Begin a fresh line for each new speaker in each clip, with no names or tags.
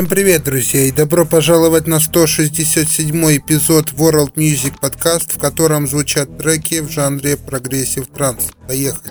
Всем привет, друзья, и добро пожаловать на 167 эпизод World Music Podcast, в котором звучат треки в жанре progressive trance. Поехали!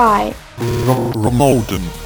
Bye. R-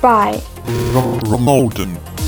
Bye. R- R-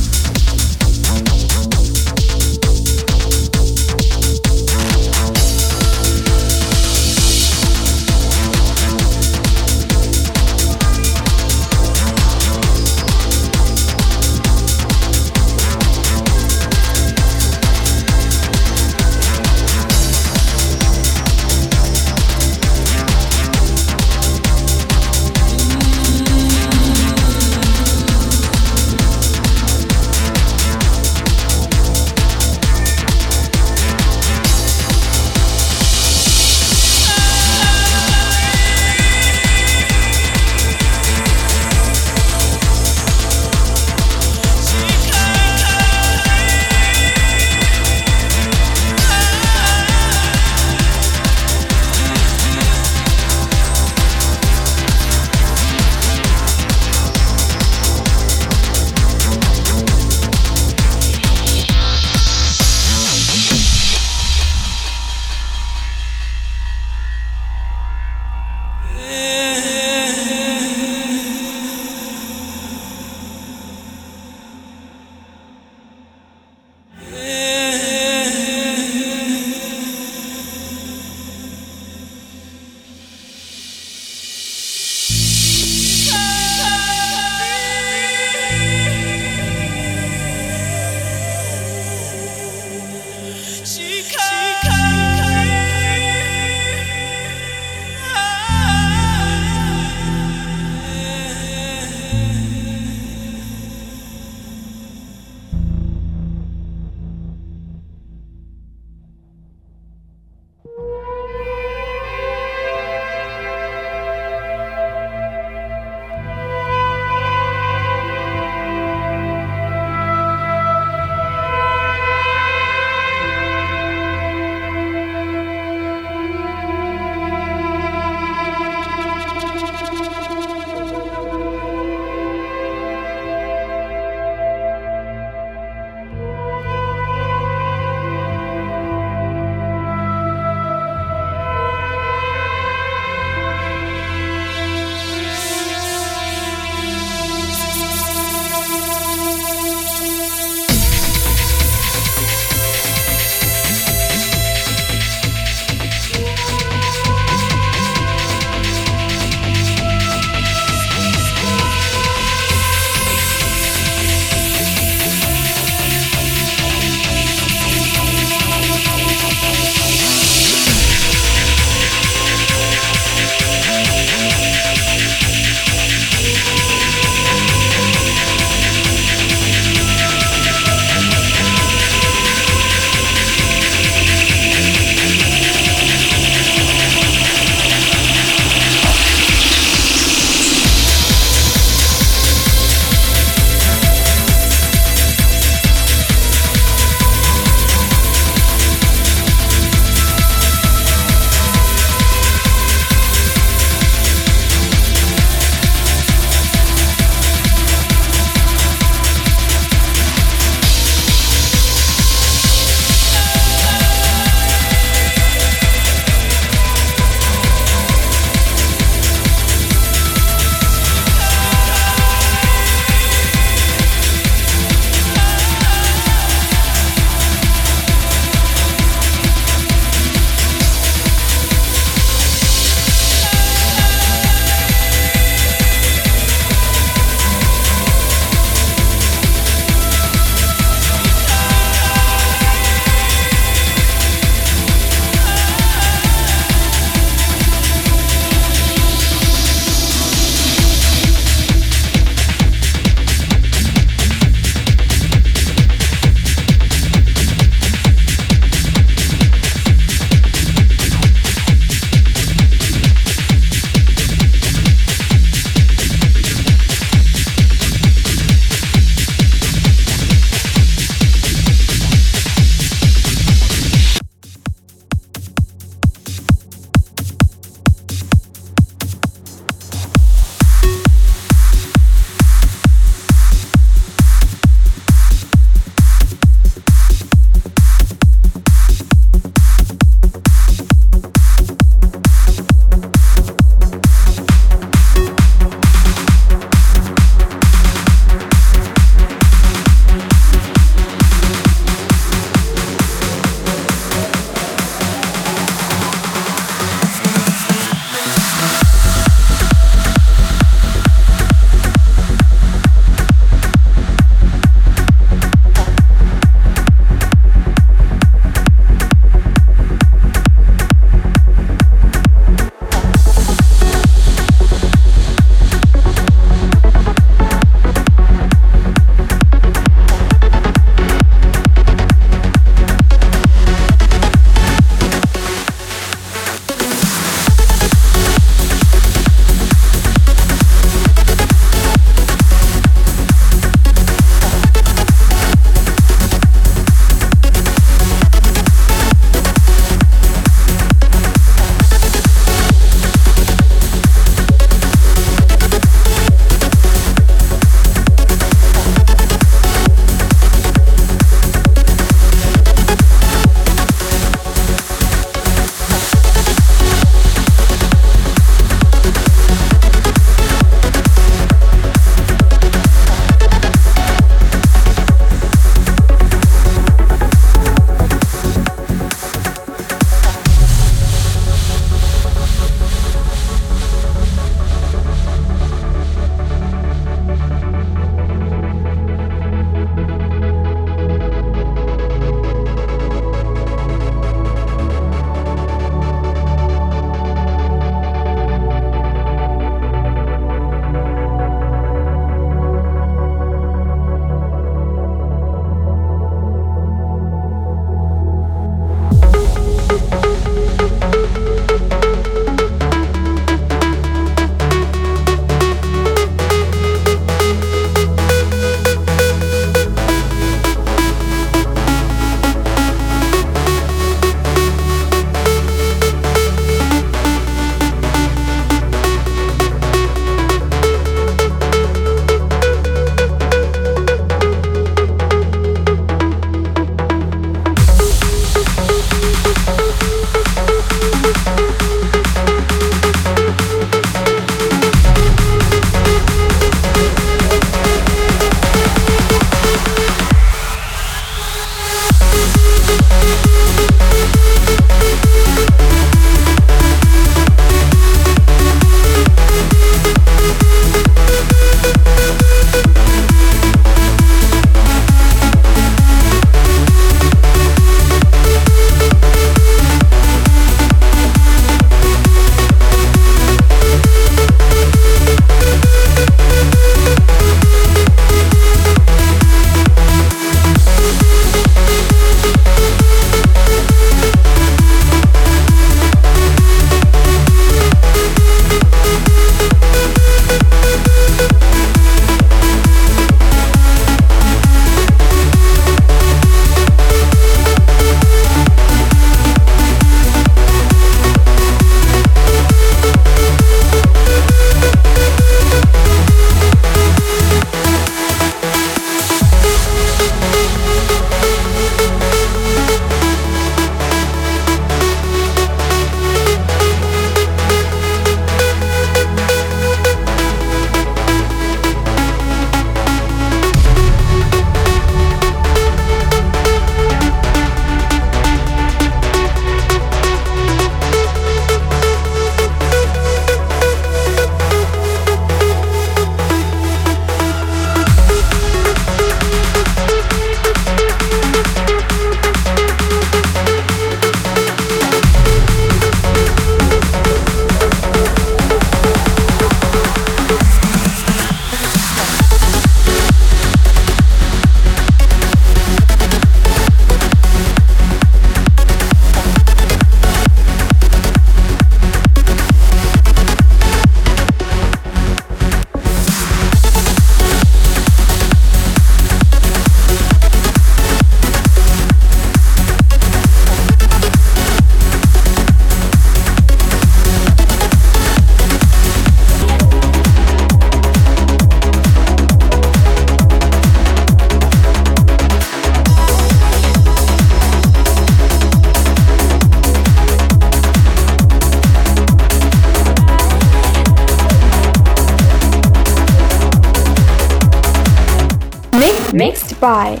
Bye.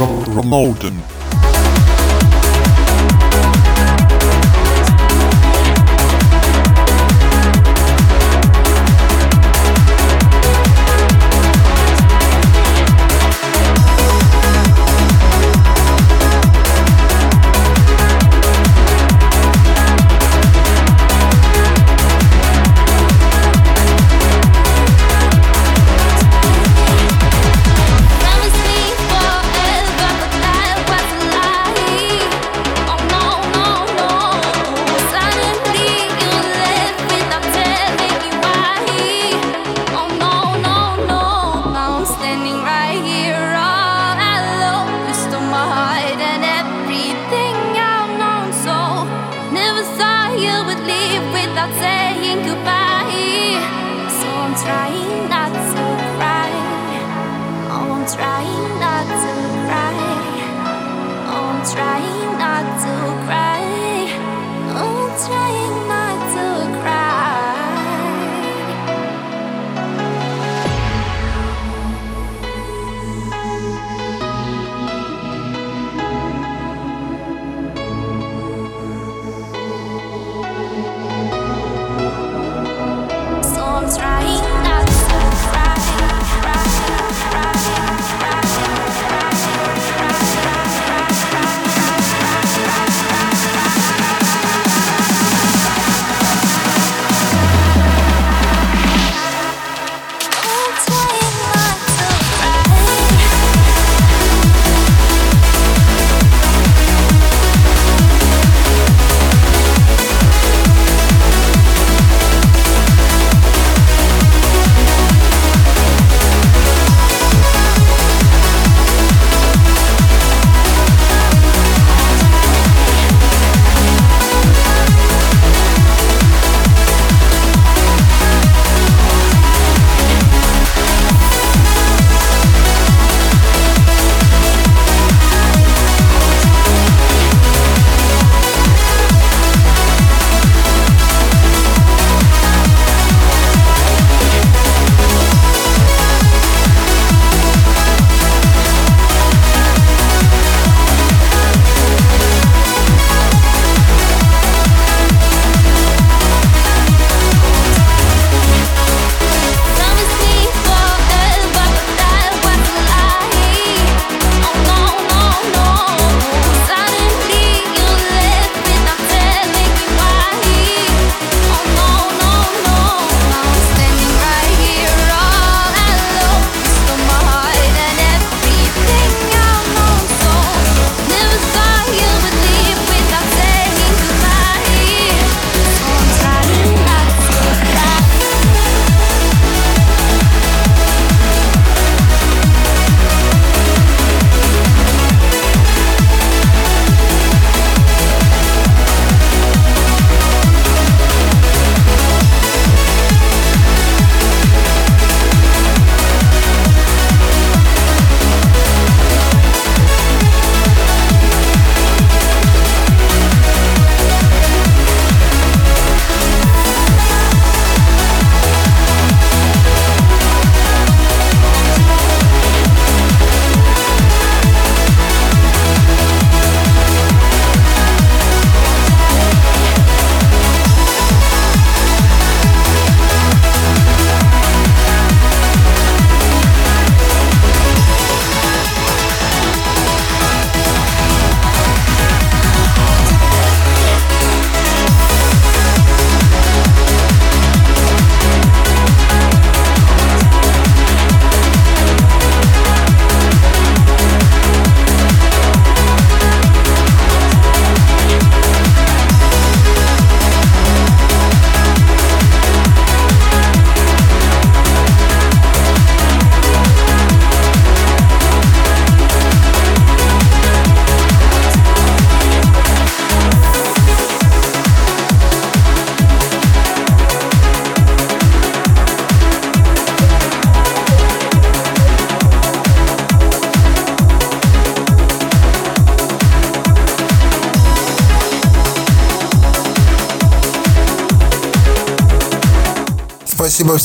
R-
R-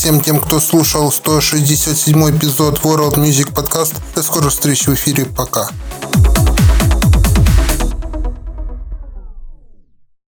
всем тем, кто слушал 167 эпизод World Music Podcast. До скорых встреч в эфире. Пока.